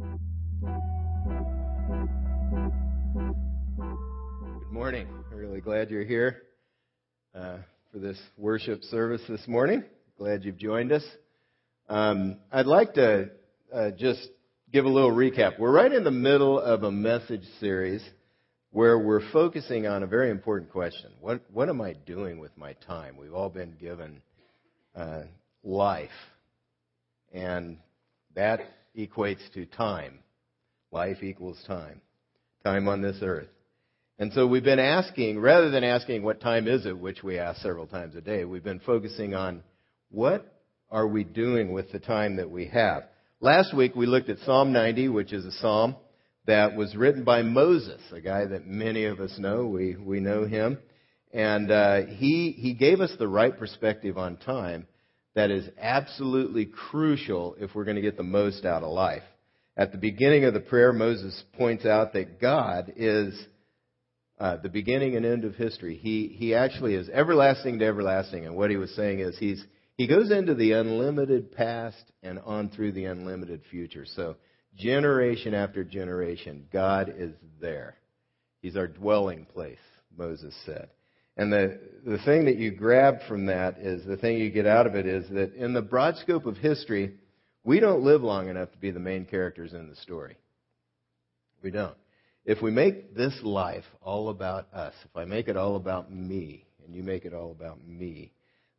Good morning. I'm really glad you're here uh, for this worship service this morning. Glad you've joined us. Um, I'd like to uh, just give a little recap. We're right in the middle of a message series where we're focusing on a very important question. What, what am I doing with my time? We've all been given uh, life, and that equates to time. Life equals time. Time on this earth. And so we've been asking, rather than asking what time is it, which we ask several times a day, we've been focusing on what are we doing with the time that we have. Last week we looked at Psalm 90, which is a psalm that was written by Moses, a guy that many of us know. We, we know him. And uh, he, he gave us the right perspective on time that is absolutely crucial if we're going to get the most out of life. At the beginning of the prayer, Moses points out that God is uh, the beginning and end of history. He, he actually is everlasting to everlasting. And what he was saying is he's, he goes into the unlimited past and on through the unlimited future. So generation after generation, God is there. He's our dwelling place, Moses said. And the, the thing that you grab from that is, the thing you get out of it is that in the broad scope of history, we don't live long enough to be the main characters in the story. We don't. If we make this life all about us, if I make it all about me, and you make it all about me,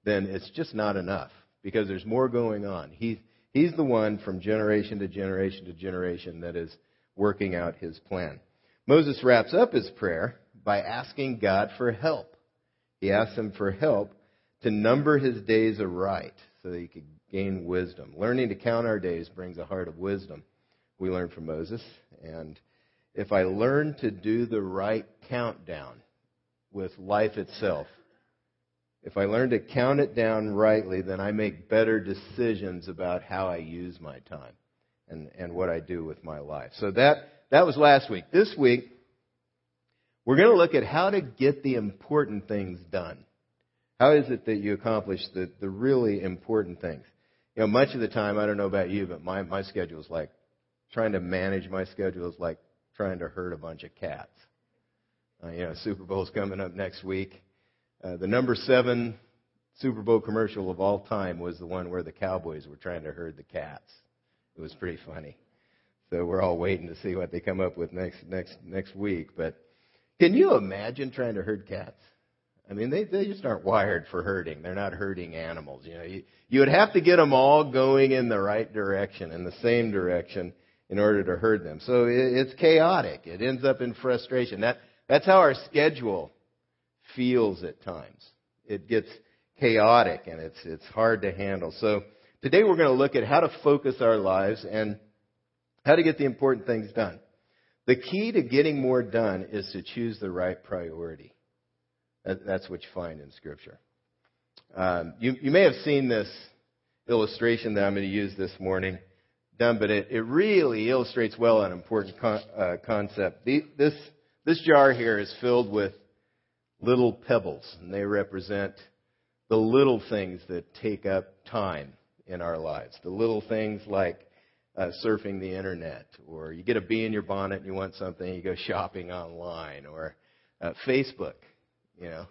then it's just not enough because there's more going on. He, he's the one from generation to generation to generation that is working out his plan. Moses wraps up his prayer by asking God for help. He asked him for help to number his days aright so that he could gain wisdom. Learning to count our days brings a heart of wisdom. We learn from Moses. And if I learn to do the right countdown with life itself, if I learn to count it down rightly, then I make better decisions about how I use my time and, and what I do with my life. So that, that was last week. This week, we're going to look at how to get the important things done. How is it that you accomplish the, the really important things? You know, much of the time, I don't know about you, but my, my schedule is like, trying to manage my schedule is like trying to herd a bunch of cats. Uh, you know, Super Bowl's coming up next week. Uh, the number seven Super Bowl commercial of all time was the one where the Cowboys were trying to herd the cats. It was pretty funny. So we're all waiting to see what they come up with next next next week. But can you imagine trying to herd cats? I mean, they they just aren't wired for herding. They're not herding animals. You know, you you would have to get them all going in the right direction, in the same direction, in order to herd them. So it, it's chaotic. It ends up in frustration. That that's how our schedule feels at times. It gets chaotic and it's, it's hard to handle. So today we're going to look at how to focus our lives and how to get the important things done. The key to getting more done is to choose the right priority. That's what you find in Scripture. Um, you, you may have seen this illustration that I'm going to use this morning done, but it, it really illustrates well an important con, uh, concept. The, this, this jar here is filled with little pebbles, and they represent the little things that take up time in our lives. The little things like uh, surfing the internet, or you get a bee in your bonnet and you want something, you go shopping online, or uh, Facebook. You know,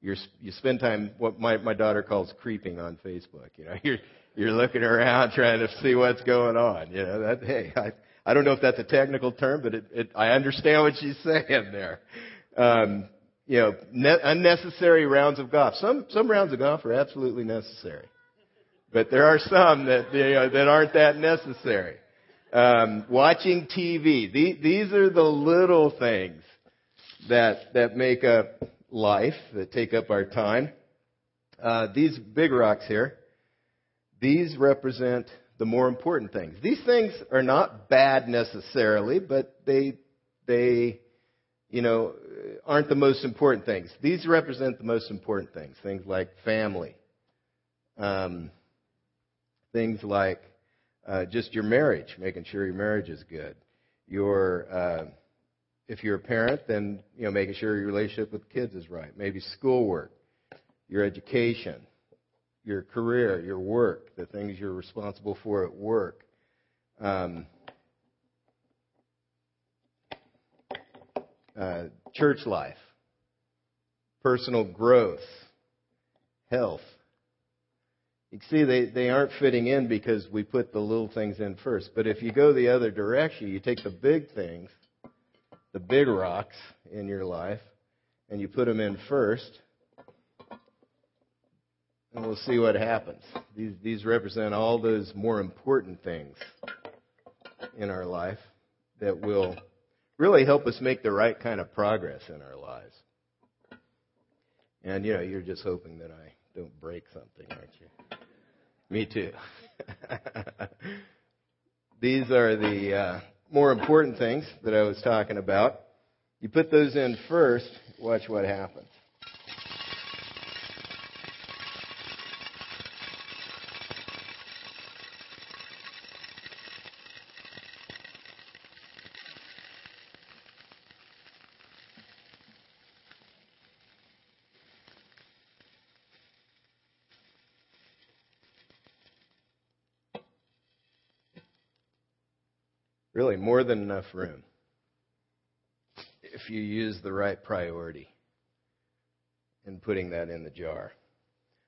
you're, you spend time what my my daughter calls creeping on Facebook. You know, you're you're looking around trying to see what's going on. You know, that hey, I I don't know if that's a technical term, but it, it I understand what she's saying there. Um, you know, ne- unnecessary rounds of golf. Some some rounds of golf are absolutely necessary, but there are some that that aren't that necessary. Um, watching TV. These, these are the little things that that make up life, that take up our time. Uh, these big rocks here, these represent the more important things. These things are not bad necessarily, but they they you know, aren't the most important things. These represent the most important things. Things like family, um, things like uh, just your marriage, making sure your marriage is good. Your, uh, if you're a parent, then you know making sure your relationship with kids is right. Maybe schoolwork, your education, your career, your work, the things you're responsible for at work. Um, uh, church life, personal growth, health, you see they, they aren't fitting in because we put the little things in first. But if you go the other direction, you take the big things, the big rocks in your life, and you put them in first, and we'll see what happens. These, these represent all those more important things in our life that will really help us make the right kind of progress in our lives. And, you know, you're just hoping that I don't break something, aren't you? Me too. These are the uh, more important things that I was talking about. You put those in first, watch what happens. Really, more than enough room if you use the right priority in putting that in the jar.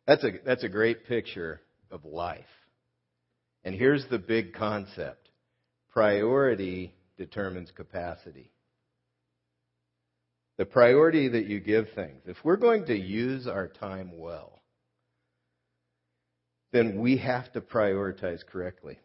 That's a, that's a great picture of life. And here's the big concept priority determines capacity. The priority that you give things. If we're going to use our time well, then we have to prioritize correctly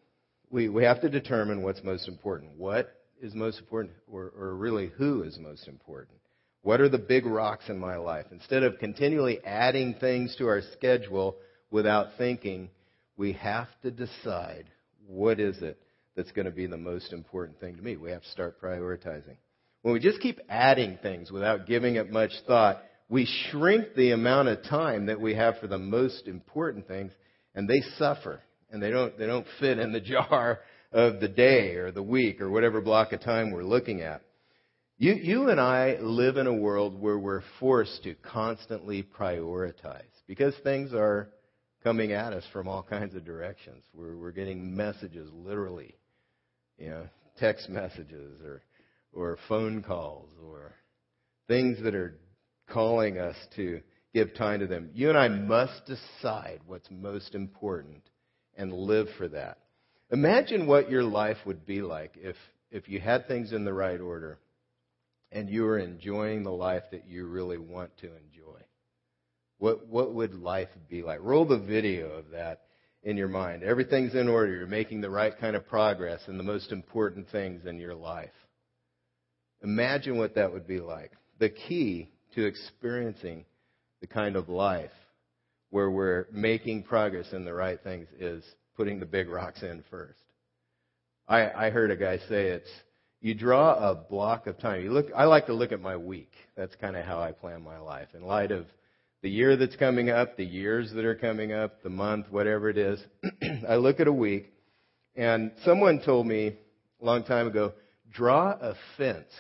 we, we have to determine what's most important. What is most important, or, or really who is most important? What are the big rocks in my life? Instead of continually adding things to our schedule without thinking, we have to decide what is it that's going to be the most important thing to me. We have to start prioritizing. When we just keep adding things without giving it much thought, we shrink the amount of time that we have for the most important things, and they suffer and they don't they don't fit in the jar of the day or the week or whatever block of time we're looking at. You you and I live in a world where we're forced to constantly prioritize because things are coming at us from all kinds of directions. We're we're getting messages literally, you know, text messages or or phone calls or things that are calling us to give time to them. You and I must decide what's most important and live for that. Imagine what your life would be like if, if you had things in the right order and you were enjoying the life that you really want to enjoy. What, what would life be like? Roll the video of that in your mind. Everything's in order. You're making the right kind of progress in the most important things in your life. Imagine what that would be like. The key to experiencing the kind of life where we're making progress in the right things is putting the big rocks in first. I, I heard a guy say it's you draw a block of time. You look. I like to look at my week. That's kind of how I plan my life in light of the year that's coming up, the years that are coming up, the month, whatever it is. I look at a week, and someone told me a long time ago, draw a fence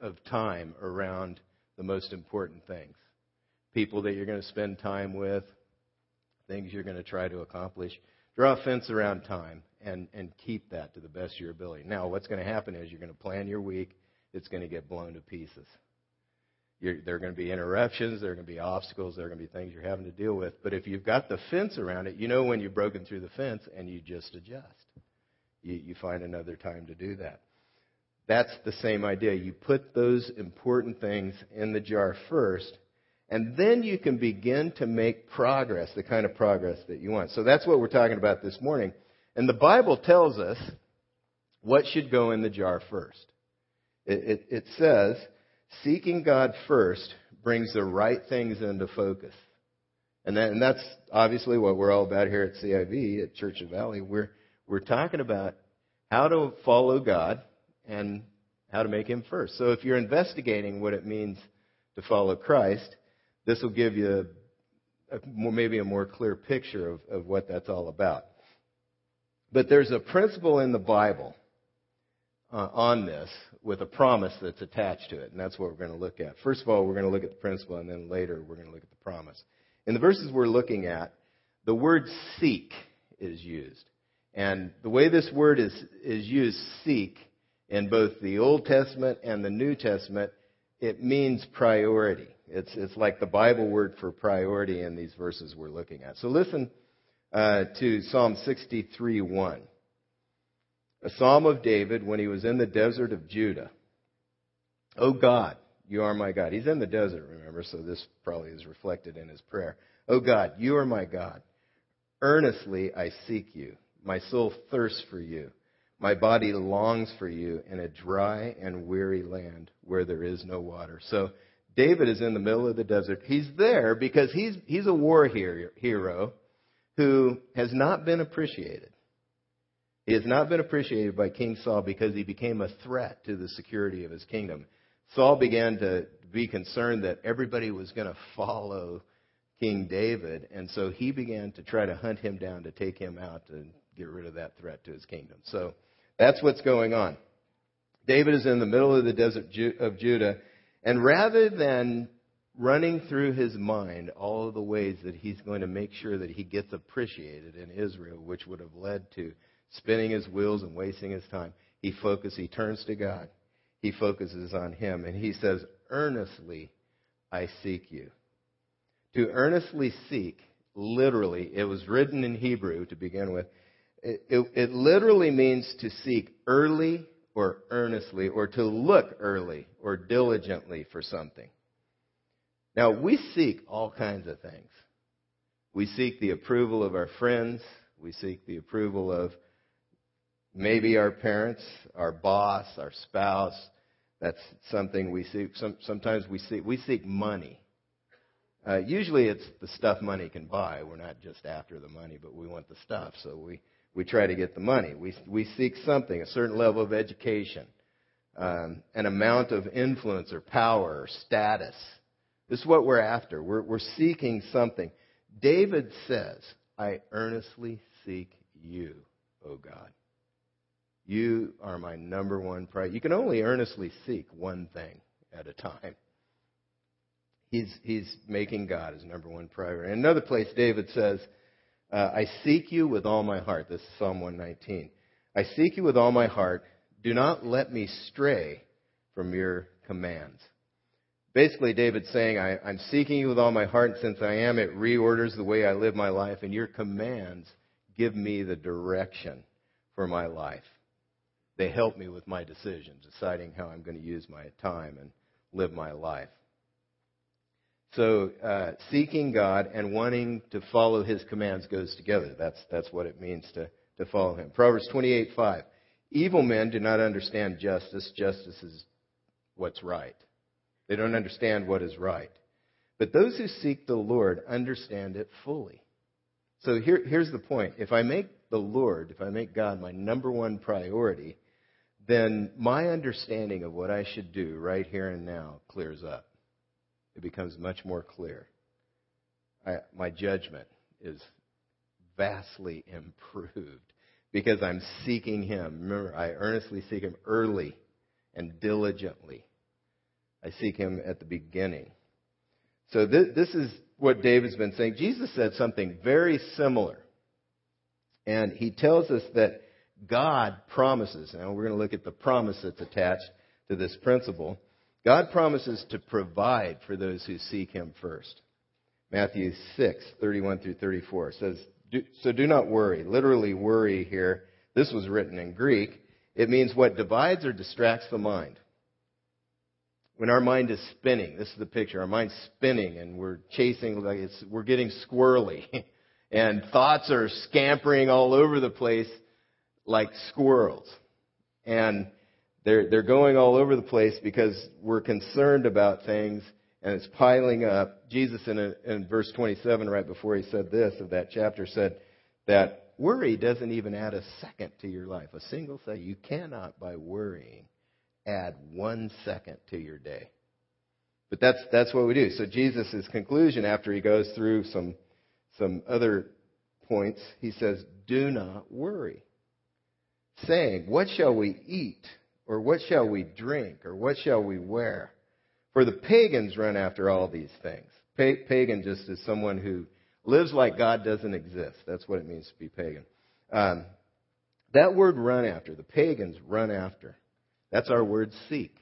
of time around the most important things. People that you're going to spend time with, things you're going to try to accomplish. Draw a fence around time and, and keep that to the best of your ability. Now, what's going to happen is you're going to plan your week, it's going to get blown to pieces. You're, there are going to be interruptions, there are going to be obstacles, there are going to be things you're having to deal with. But if you've got the fence around it, you know when you've broken through the fence and you just adjust. You, you find another time to do that. That's the same idea. You put those important things in the jar first and then you can begin to make progress, the kind of progress that you want. So that's what we're talking about this morning. And the Bible tells us what should go in the jar first. It, it, it says, seeking God first brings the right things into focus. And, that, and that's obviously what we're all about here at CIV, at Church of Valley. We're, we're talking about how to follow God and how to make Him first. So if you're investigating what it means to follow Christ, this will give you a, maybe a more clear picture of, of what that's all about. But there's a principle in the Bible uh, on this with a promise that's attached to it, and that's what we're going to look at. First of all, we're going to look at the principle, and then later we're going to look at the promise. In the verses we're looking at, the word seek is used. And the way this word is, is used, seek, in both the Old Testament and the New Testament, it means priority. It's, it's like the Bible word for priority in these verses we're looking at. So listen uh, to Psalm 63 1. A psalm of David when he was in the desert of Judah. Oh God, you are my God. He's in the desert, remember, so this probably is reflected in his prayer. Oh God, you are my God. Earnestly I seek you. My soul thirsts for you. My body longs for you in a dry and weary land where there is no water. So David is in the middle of the desert. He's there because he's, he's a war hero who has not been appreciated. He has not been appreciated by King Saul because he became a threat to the security of his kingdom. Saul began to be concerned that everybody was going to follow King David, and so he began to try to hunt him down to take him out to get rid of that threat to his kingdom. So that's what's going on. David is in the middle of the desert of Judah, and rather than running through his mind all of the ways that he's going to make sure that he gets appreciated in Israel, which would have led to spinning his wheels and wasting his time, he focuses, he turns to God. He focuses on him, and he says, Earnestly I seek you. To earnestly seek, literally, it was written in Hebrew to begin with. It, it, it, literally means to seek early or earnestly, or to look early or diligently for something. Now, we seek all kinds of things. We seek the approval of our friends. We seek the approval of maybe our parents, our boss, our spouse. That's something we seek. Some, sometimes we seek, we seek money. Uh, usually it's the stuff money can buy. We're not just after the money, but we want the stuff. So we, we try to get the money. We, we seek something, a certain level of education, um, an amount of influence or power or status. This is what we're after. We're, we're seeking something. David says, I earnestly seek you, O God. You are my number one priority. You can only earnestly seek one thing at a time. He's, he's making God his number one priority. In another place, David says, uh, I seek you with all my heart. This is Psalm 119. I seek you with all my heart. Do not let me stray from your commands. Basically, David's saying, I, I'm seeking you with all my heart, and since I am, it reorders the way I live my life, and your commands give me the direction for my life. They help me with my decisions, deciding how I'm going to use my time and live my life. So uh, seeking God and wanting to follow His commands goes together. That's that's what it means to to follow Him. Proverbs twenty eight five. Evil men do not understand justice. Justice is what's right. They don't understand what is right. But those who seek the Lord understand it fully. So here, here's the point. If I make the Lord, if I make God my number one priority, then my understanding of what I should do right here and now clears up it becomes much more clear. I, my judgment is vastly improved because I'm seeking Him. Remember, I earnestly seek Him early and diligently. I seek Him at the beginning. So this, this is what David's been saying. Jesus said something very similar. And he tells us that God promises. Now we're going to look at the promise that's attached to this principle. God promises to provide for those who seek Him first. Matthew 6, 31 through 34 says, So do not worry. Literally, worry here. This was written in Greek. It means what divides or distracts the mind. When our mind is spinning, this is the picture. Our mind's spinning and we're chasing, like it's, we're getting squirrely. and thoughts are scampering all over the place like squirrels. And they're, they're going all over the place because we're concerned about things and it's piling up. Jesus, in, a, in verse 27, right before he said this of that chapter, said that worry doesn't even add a second to your life. A single second. You cannot, by worrying, add one second to your day. But that's, that's what we do. So Jesus' conclusion after he goes through some, some other points, he says, do not worry. Saying, what shall we eat? Or what shall we drink? Or what shall we wear? For the pagans run after all these things. Pa- pagan just is someone who lives like God doesn't exist. That's what it means to be pagan. Um, that word run after, the pagans run after, that's our word seek.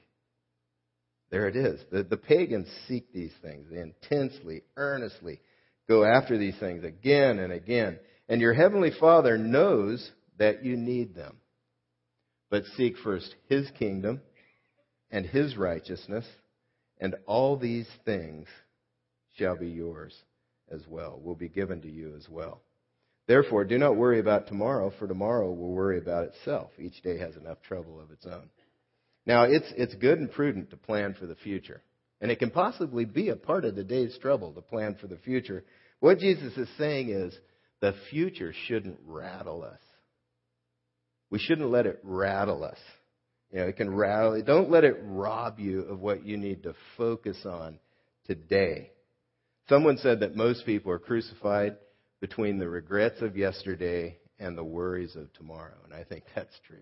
There it is. The, the pagans seek these things. They intensely, earnestly go after these things again and again. And your heavenly Father knows that you need them. But seek first His kingdom and His righteousness, and all these things shall be yours as well, will be given to you as well. Therefore, do not worry about tomorrow, for tomorrow will worry about itself. Each day has enough trouble of its own. Now, it's, it's good and prudent to plan for the future. And it can possibly be a part of the day's trouble to plan for the future. What Jesus is saying is the future shouldn't rattle us. We shouldn't let it rattle us. You know, it can rattle. Don't let it rob you of what you need to focus on today. Someone said that most people are crucified between the regrets of yesterday and the worries of tomorrow, and I think that's true.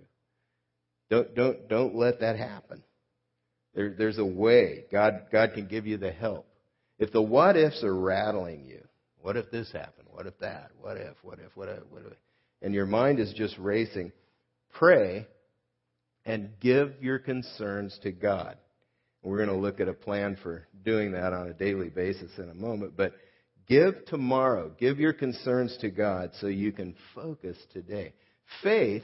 Don't don't don't let that happen. There, there's a way. God God can give you the help. If the what ifs are rattling you, what if this happened? What if that? What if? What if? What if? What if? And your mind is just racing. Pray and give your concerns to God. We're going to look at a plan for doing that on a daily basis in a moment, but Give tomorrow. Give your concerns to God so you can focus today. Faith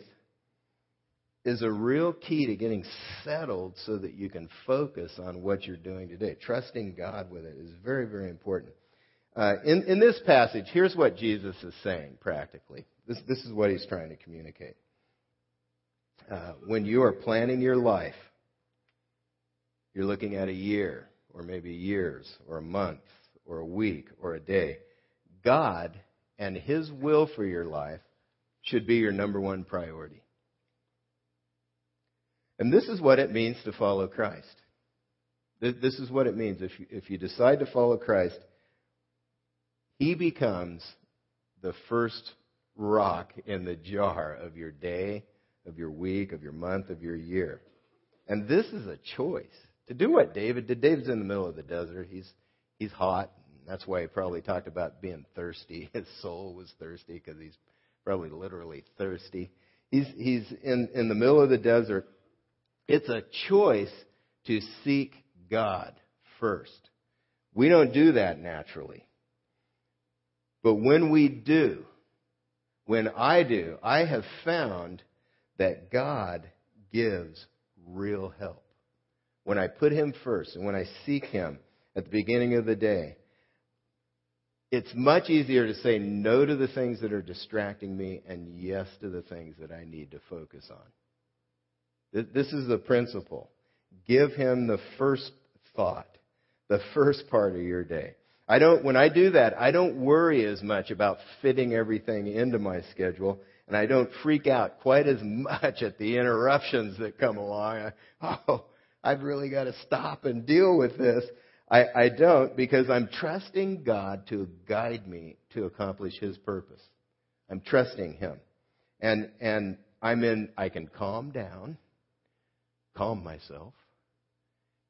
is a real key to getting settled so that you can focus on what you're doing today. Trusting God with it is very, very important. Uh, in, in this passage, here's what Jesus is saying practically. This, this is what he's trying to communicate. Uh, when you are planning your life, you're looking at a year, or maybe years, or a month, or a week or a day. God and His will for your life should be your number one priority. And this is what it means to follow Christ. This is what it means. If you, if you decide to follow Christ, He becomes the first rock in the jar of your day, of your week, of your month, of your year. And this is a choice. To do what David did. David's in the middle of the desert. He's he's hot. That's why he probably talked about being thirsty. His soul was thirsty because he's probably literally thirsty. He's, he's in, in the middle of the desert. It's a choice to seek God first. We don't do that naturally. But when we do, when I do, I have found that God gives real help. When I put Him first and when I seek Him, at the beginning of the day. It's much easier to say no to the things that are distracting me and yes to the things that I need to focus on. This is the principle. Give him the first thought, the first part of your day. I don't, when I do that, I don't worry as much about fitting everything into my schedule, and I don't freak out quite as much at the interruptions that come along. I, oh, I've really got to stop and deal with this. I, I don't because I'm trusting God to guide me to accomplish His purpose. I'm trusting Him. And, and I'm in, I can calm down, calm myself,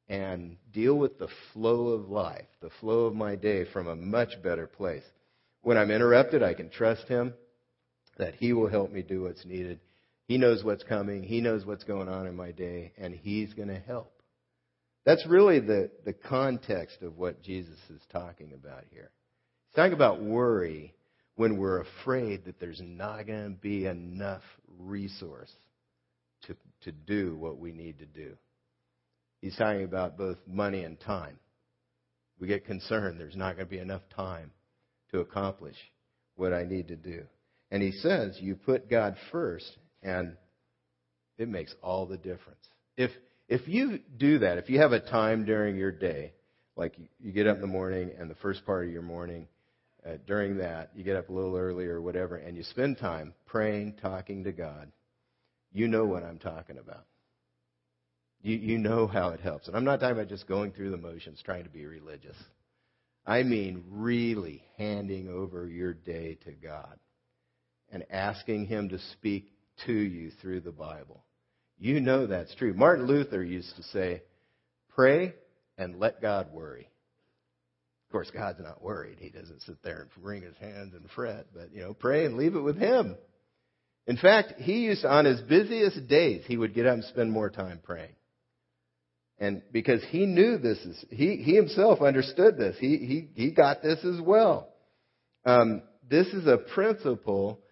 and deal with the flow of life, the flow of my day from a much better place. When I'm interrupted, I can trust Him that He will help me do what's needed. He knows what's coming. He knows what's going on in my day, and He's going to help. That's really the, the context of what Jesus is talking about here. He's talking about worry when we're afraid that there's not going to be enough resource to, to do what we need to do. He's talking about both money and time. We get concerned there's not going to be enough time to accomplish what I need to do. And he says, you put God first, and it makes all the difference. If if you do that, if you have a time during your day, like you get up in the morning and the first part of your morning, uh, during that, you get up a little early or whatever, and you spend time praying, talking to God, you know what I'm talking about. You, you know how it helps. And I'm not talking about just going through the motions, trying to be religious. I mean really handing over your day to God and asking Him to speak to you through the Bible. You know that's true. Martin Luther used to say, pray and let God worry. Of course, God's not worried. He doesn't sit there and wring his hands and fret, but, you know, pray and leave it with Him. In fact, he used, to, on his busiest days, he would get up and spend more time praying. And because he knew this is, he, he himself understood this. He, he, he got this as well. Um, this is a principle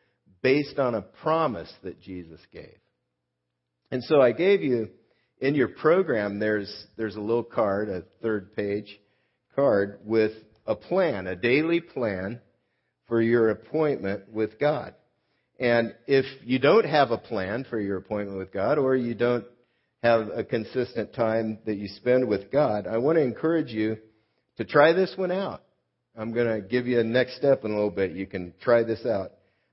based on a promise that Jesus gave. And so I gave you in your program, there's, there's a little card, a third page card with a plan, a daily plan for your appointment with God. And if you don't have a plan for your appointment with God or you don't have a consistent time that you spend with God, I want to encourage you to try this one out. I'm going to give you a next step in a little bit. You can try this out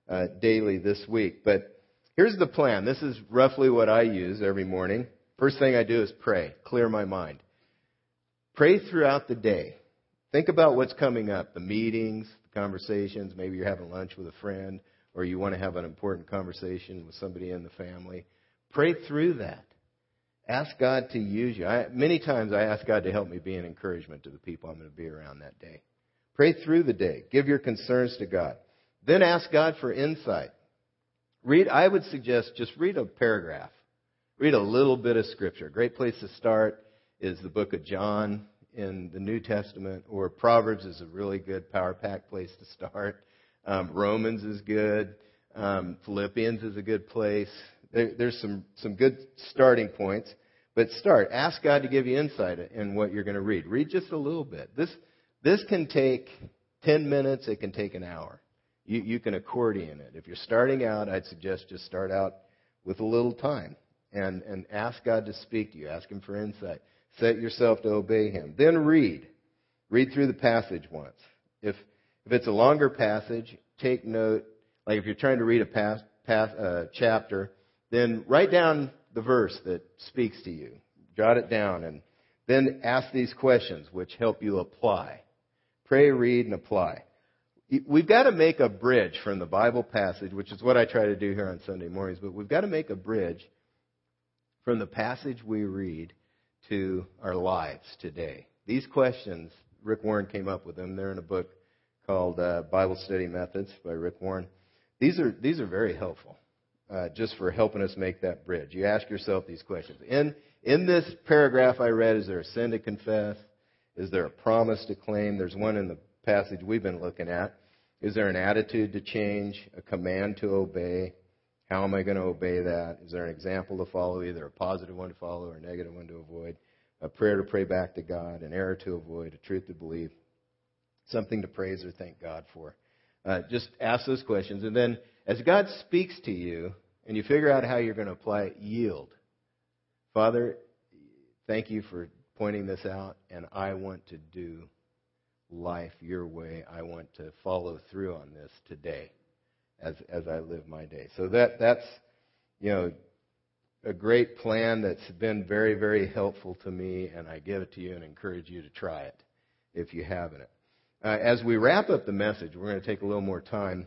uh, daily this week. But here's the plan. This is roughly what I use every morning. First thing I do is pray, clear my mind. Pray throughout the day. Think about what's coming up the meetings, the conversations. Maybe you're having lunch with a friend or you want to have an important conversation with somebody in the family. Pray through that. Ask God to use you. I, many times I ask God to help me be an encouragement to the people I'm going to be around that day. Pray through the day. Give your concerns to God. Then ask God for insight. Read, I would suggest just read a paragraph. Read a little bit of scripture. A great place to start is the book of John in the New Testament, or Proverbs is a really good power pack place to start. Um, Romans is good. Um, Philippians is a good place. There, there's some, some good starting points. But start. Ask God to give you insight in what you're going to read. Read just a little bit. This, this can take 10 minutes. It can take an hour. You, you can accordion it. If you're starting out, I'd suggest just start out with a little time and, and ask God to speak to you. Ask Him for insight. Set yourself to obey Him. Then read. Read through the passage once. If, if it's a longer passage, take note. Like if you're trying to read a pass, pass, uh, chapter, then write down the verse that speaks to you. Jot it down and then ask these questions which help you apply. Pray, read, and apply. We've got to make a bridge from the Bible passage, which is what I try to do here on Sunday mornings, but we've got to make a bridge from the passage we read to our lives today. These questions, Rick Warren came up with them. They're in a book called uh, Bible Study Methods by Rick Warren. These are, these are very helpful, uh, just for helping us make that bridge. You ask yourself these questions. In, in this paragraph I read, is there a sin to confess? Is there a promise to claim? There's one in the passage we've been looking at. Is there an attitude to change, a command to obey? How am I going to obey that? Is there an example to follow, either a positive one to follow or a negative one to avoid? A prayer to pray back to God, an error to avoid, a truth to believe, something to praise or thank God for. Uh, just ask those questions. And then as God speaks to you and you figure out how you're going to apply it, yield. Father, thank you for pointing this out, and I want to do life your way. I want to follow through on this today as as I live my day. So that that's you know a great plan that's been very very helpful to me, and I give it to you and encourage you to try it if you haven't. Uh, as we wrap up the message, we're going to take a little more time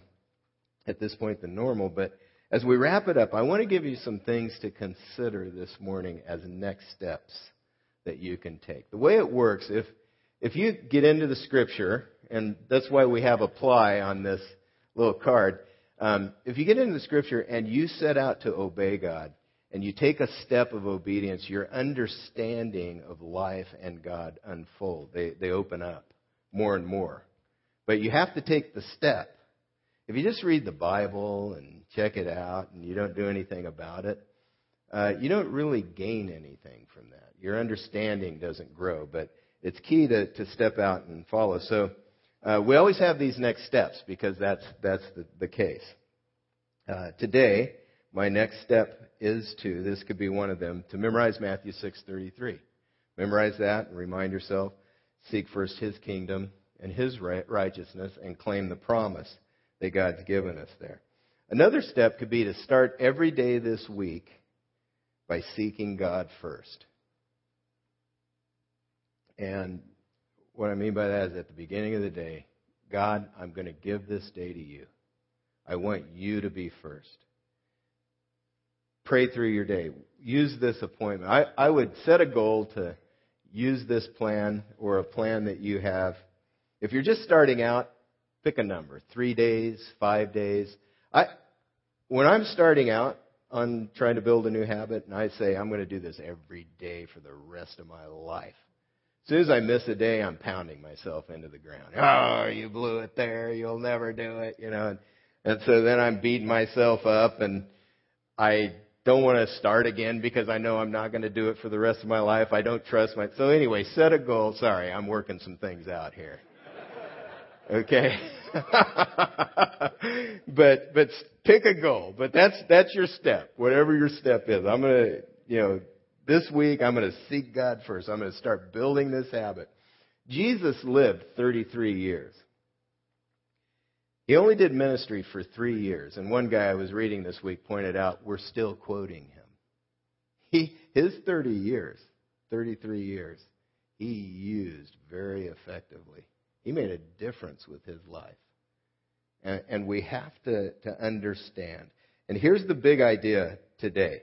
at this point than normal, but as we wrap it up, I want to give you some things to consider this morning as next steps that you can take. The way it works, if if you get into the scripture, and that's why we have apply on this little card, um, if you get into the scripture and you set out to obey God, and you take a step of obedience, your understanding of life and God unfold. They, they open up more and more. But you have to take the step. If you just read the Bible and check it out and you don't do anything about it, uh, you don't really gain anything from that. Your understanding doesn't grow, but it's key to, to step out and follow. So uh, we always have these next steps because that's that's the, the case. Uh, today, my next step is to this could be one of them to memorize Matthew six thirty three. Memorize that and remind yourself. Seek first His kingdom and His righteousness and claim the promise that God's given us there. Another step could be to start every day this week by seeking God first. And what I mean by that is at the beginning of the day, God, I'm going to give this day to you. I want you to be first. Pray through your day. Use this appointment. I, I would set a goal to use this plan or a plan that you have. If you're just starting out, pick a number. Three days, five days. I, when I'm starting out, on trying to build a new habit, and I say I'm going to do this every day for the rest of my life. As soon as I miss a day, I'm pounding myself into the ground. Oh, you blew it there. You'll never do it. You know, and, and so then I'm beating myself up, and I don't want to start again because I know I'm not going to do it for the rest of my life. I don't trust my. So anyway, set a goal. Sorry, I'm working some things out here. Okay. but but pick a goal. But that's that's your step. Whatever your step is. I'm going to, you know, this week I'm going to seek God first. I'm going to start building this habit. Jesus lived 33 years. He only did ministry for three years. And one guy I was reading this week pointed out we're still quoting him. He, his 30 years, 33 years, he used very effectively. He made a difference with his life. And, and we have to, to understand. And here's the big idea today.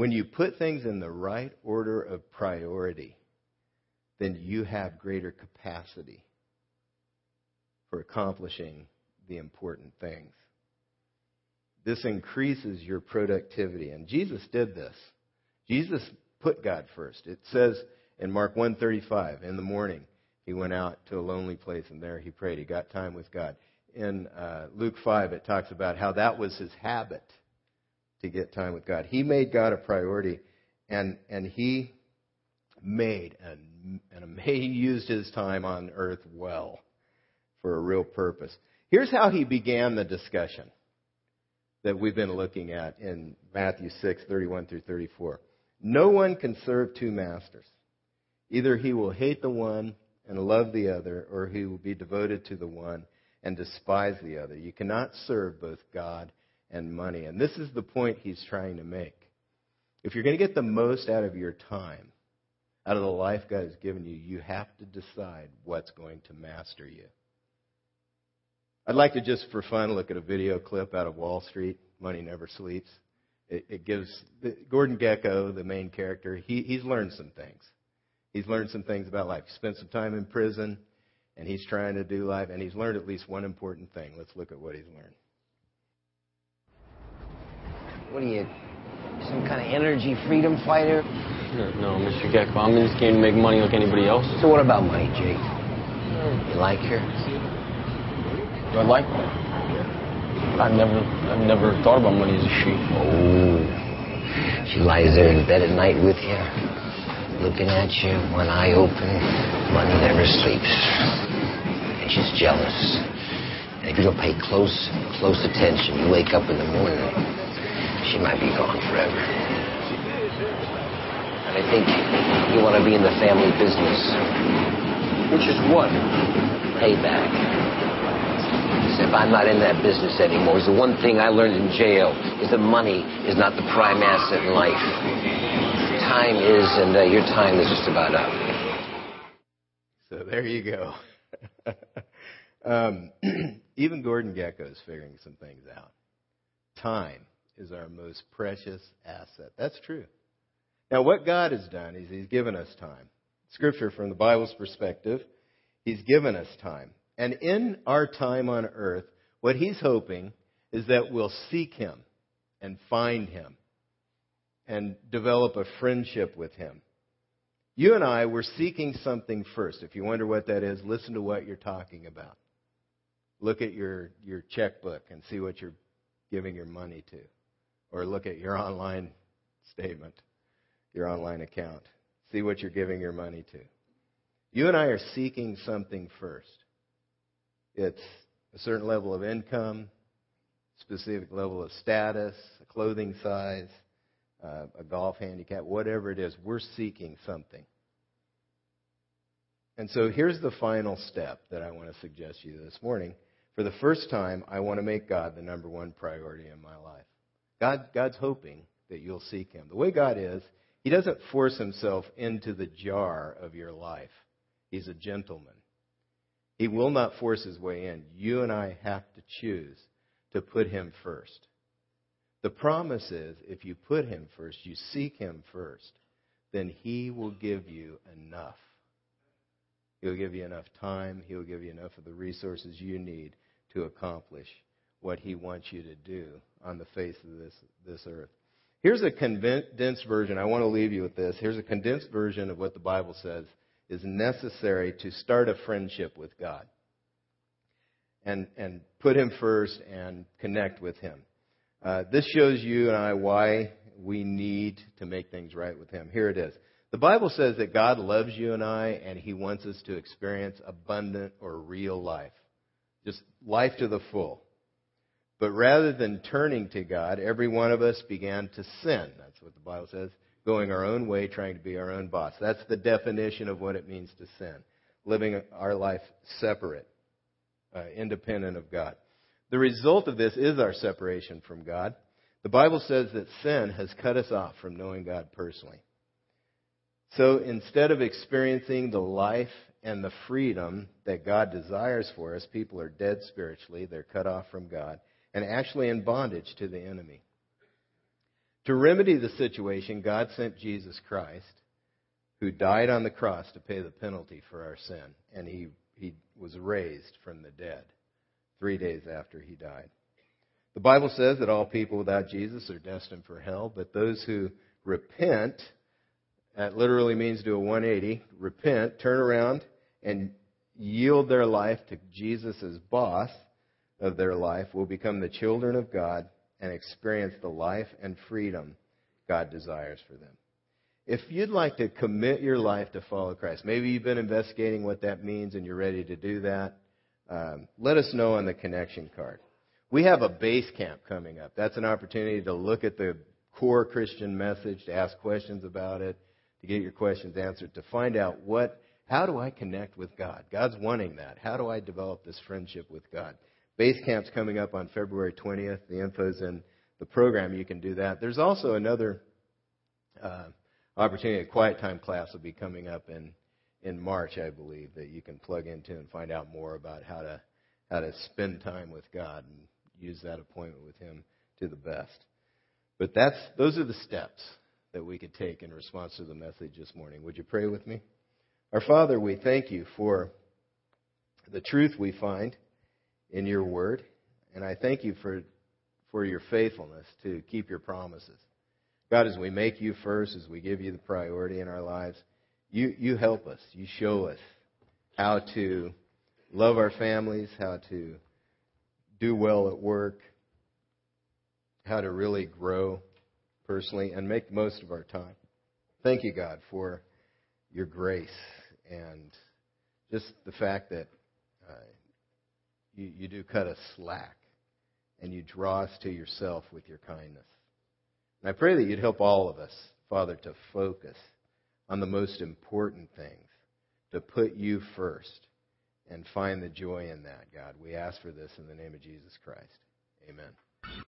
When you put things in the right order of priority, then you have greater capacity for accomplishing the important things. This increases your productivity. And Jesus did this. Jesus put God first. It says in Mark 135, in the morning, he went out to a lonely place and there he prayed. He got time with God. In uh, Luke 5, it talks about how that was his habit to get time with God. He made God a priority and, and he made and, and he used his time on earth well for a real purpose. Here's how he began the discussion that we've been looking at in Matthew 6, 31 through 34. No one can serve two masters. Either he will hate the one and love the other, or he will be devoted to the one and despise the other. You cannot serve both God and money. And this is the point he's trying to make. If you're going to get the most out of your time, out of the life God has given you, you have to decide what's going to master you. I'd like to just for fun look at a video clip out of Wall Street. Money never sleeps. It, it gives Gordon Gekko, the main character, he, he's learned some things. He's learned some things about life. He spent some time in prison, and he's trying to do life, and he's learned at least one important thing. Let's look at what he's learned. What are you, some kind of energy freedom fighter? No, Mr. Gekko, I'm in this game to make money like anybody else. So what about money, Jake? You like her? Do I like her? I've never, I've never thought about money as a she. Oh, she lies there in bed at night with you, looking at you, one eye open. Money never sleeps, and she's jealous. And if you don't pay close, close attention, you wake up in the morning, she might be gone forever. And I think you want to be in the family business, Which is what? payback. If I'm not in that business anymore, it's the one thing I learned in jail is that money is not the prime asset in life. Time is, and uh, your time is just about up. So there you go. um, even Gordon Gekko is figuring some things out. Time is our most precious asset. That's true. Now, what God has done is He's given us time. Scripture, from the Bible's perspective, He's given us time. And in our time on earth, what He's hoping is that we'll seek Him and find Him and develop a friendship with Him. You and I, we're seeking something first. If you wonder what that is, listen to what you're talking about. Look at your, your checkbook and see what you're giving your money to. Or look at your online statement, your online account. See what you're giving your money to. You and I are seeking something first. It's a certain level of income, specific level of status, a clothing size, uh, a golf handicap, whatever it is, we're seeking something. And so here's the final step that I want to suggest to you this morning. For the first time, I want to make God the number one priority in my life. God, God's hoping that you'll seek Him. The way God is, He doesn't force Himself into the jar of your life. He's a gentleman. He will not force His way in. You and I have to choose to put Him first. The promise is if you put Him first, you seek Him first, then He will give you enough. He'll give you enough time. He'll give you enough of the resources you need to accomplish what He wants you to do on the face of this, this earth. Here's a condensed version. I want to leave you with this. Here's a condensed version of what the Bible says is necessary to start a friendship with God and, and put Him first and connect with Him. Uh, this shows you and I why we need to make things right with Him. Here it is. The Bible says that God loves you and I, and He wants us to experience abundant or real life. Just life to the full. But rather than turning to God, every one of us began to sin. That's what the Bible says. Going our own way, trying to be our own boss. That's the definition of what it means to sin. Living our life separate, uh, independent of God. The result of this is our separation from God. The Bible says that sin has cut us off from knowing God personally. So instead of experiencing the life and the freedom that God desires for us, people are dead spiritually, they're cut off from God, and actually in bondage to the enemy. To remedy the situation, God sent Jesus Christ, who died on the cross to pay the penalty for our sin, and he, he was raised from the dead three days after he died. The Bible says that all people without Jesus are destined for hell, but those who repent, that literally means do a 180, repent, turn around, and yield their life to Jesus as boss of their life, will become the children of God and experience the life and freedom God desires for them. If you'd like to commit your life to follow Christ, maybe you've been investigating what that means and you're ready to do that, um, let us know on the connection card. We have a base camp coming up. That's an opportunity to look at the core Christian message, to ask questions about it, to get your questions answered, to find out what, how do I connect with God? God's wanting that. How do I develop this friendship with God? Base camp's coming up on February 20th. The info's in the program. You can do that. There's also another uh, opportunity. A quiet time class will be coming up in in March, I believe, that you can plug into and find out more about how to how to spend time with God and use that appointment with Him to the best. But that's those are the steps that we could take in response to the message this morning. Would you pray with me? Our Father, we thank you for the truth we find in your word, and I thank you for for your faithfulness to keep your promises. God, as we make you first, as we give you the priority in our lives, you, you help us. You show us how to love our families, how to do well at work, how to really grow personally, and make most of our time. Thank you, God, for your grace and just the fact that uh, you, you do cut us slack and you draw us to yourself with your kindness. And I pray that you'd help all of us, Father, to focus on the most important things, to put you first and find the joy in that, God. We ask for this in the name of Jesus Christ. Amen.